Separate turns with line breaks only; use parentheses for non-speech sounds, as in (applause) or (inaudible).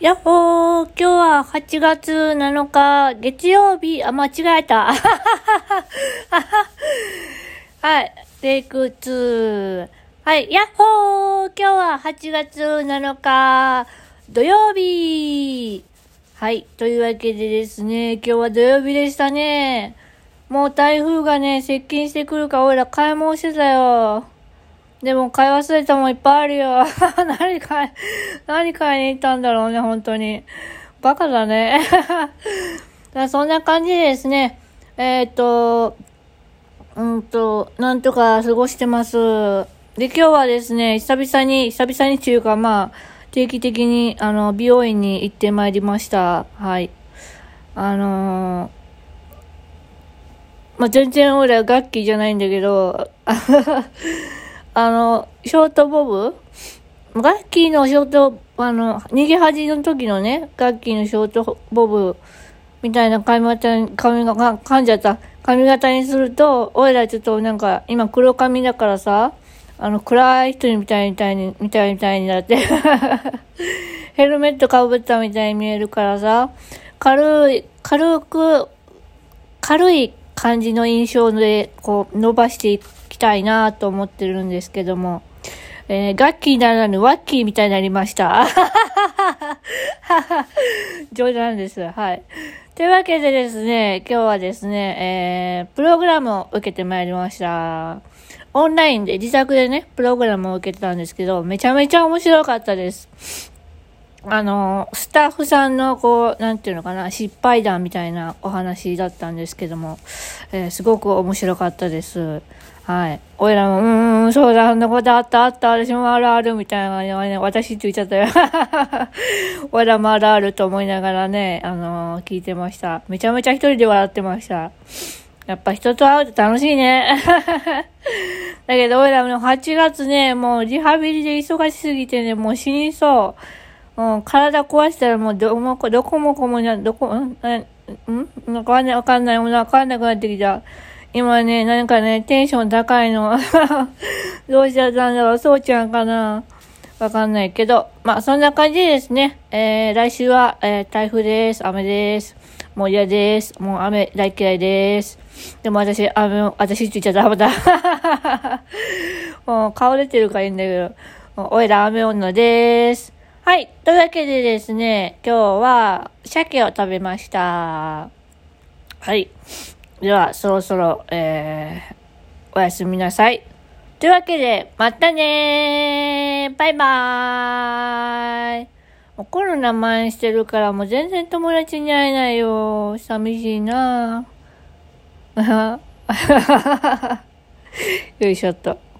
やっほー今日は8月7日、月曜日、あ、間違えた。(laughs) はい、テイク2。はい、やっほー今日は8月7日、土曜日はい、というわけでですね、今日は土曜日でしたね。もう台風がね、接近してくるから、俺ら買い物してたよ。でも買い忘れたもんいっぱいあるよ。(laughs) 何買い、何買いに行ったんだろうね、本当に。バカだね。(laughs) そんな感じでですね、えっ、と、うんと、なんとか過ごしてます。で、今日はですね、久々に、久々にっていうか、まあ、定期的に、あの、美容院に行ってまいりました。はい。あのー、まあ、全然俺は楽器じゃないんだけど、(laughs) あの、ショートボブ？ガッキーのショート、あの、逃げ恥の時のね、ガッキーのショートボブみたいな髪型に、髪が、噛んじゃった。髪型にすると、おいらちょっとなんか、今黒髪だからさ、あの、暗い人みたいみたいに、みたいみたいになって。(laughs) ヘルメットかぶったみたいに見えるからさ、軽い、軽く、軽い感じの印象で、こう、伸ばしていく。きたいなと思ってるんですけども、えー、ガッキーならぬワッキーみたいになりました。(laughs) 冗談です。はい。というわけでですね、今日はですね、えー、プログラムを受けてまいりました。オンラインで自宅でね、プログラムを受けてたんですけど、めちゃめちゃ面白かったです。あの、スタッフさんの、こう、なんていうのかな、失敗談みたいなお話だったんですけども、えー、すごく面白かったです。はい。おいらも、うーん、そうだ、そんなことあった、あった、私もあるある、みたいなね、私って言っちゃったよ。(laughs) おいらもあるあると思いながらね、あのー、聞いてました。めちゃめちゃ一人で笑ってました。やっぱ人と会うと楽しいね。(laughs) だけど、おいらも8月ね、もうリハビリで忙しすぎてね、もう死にそう。うん、体壊したらもうどもこ、どこもこもな、どこ、ん、うん、わかんない、わかんない、わかんなくなってきた。今ね、なんかね、テンション高いの。(laughs) どうしちゃったんだろう、そうちゃんかな。わかんないけど、まあ、そんな感じですね。えー、来週は、えー、台風です。雨です。もう嫌です。もう雨大嫌いです。でも私、雨、私って言っちゃダメだ。(laughs) もう顔出てるからいいんだけど、おいら雨女です。はい。というわけでですね、今日は鮭を食べました。はい。では、そろそろ、えー、おやすみなさい。というわけで、またねーバイバーイもうコロナ蔓延してるからもう全然友達に会えないよ。寂しいな (laughs) よいしょっと。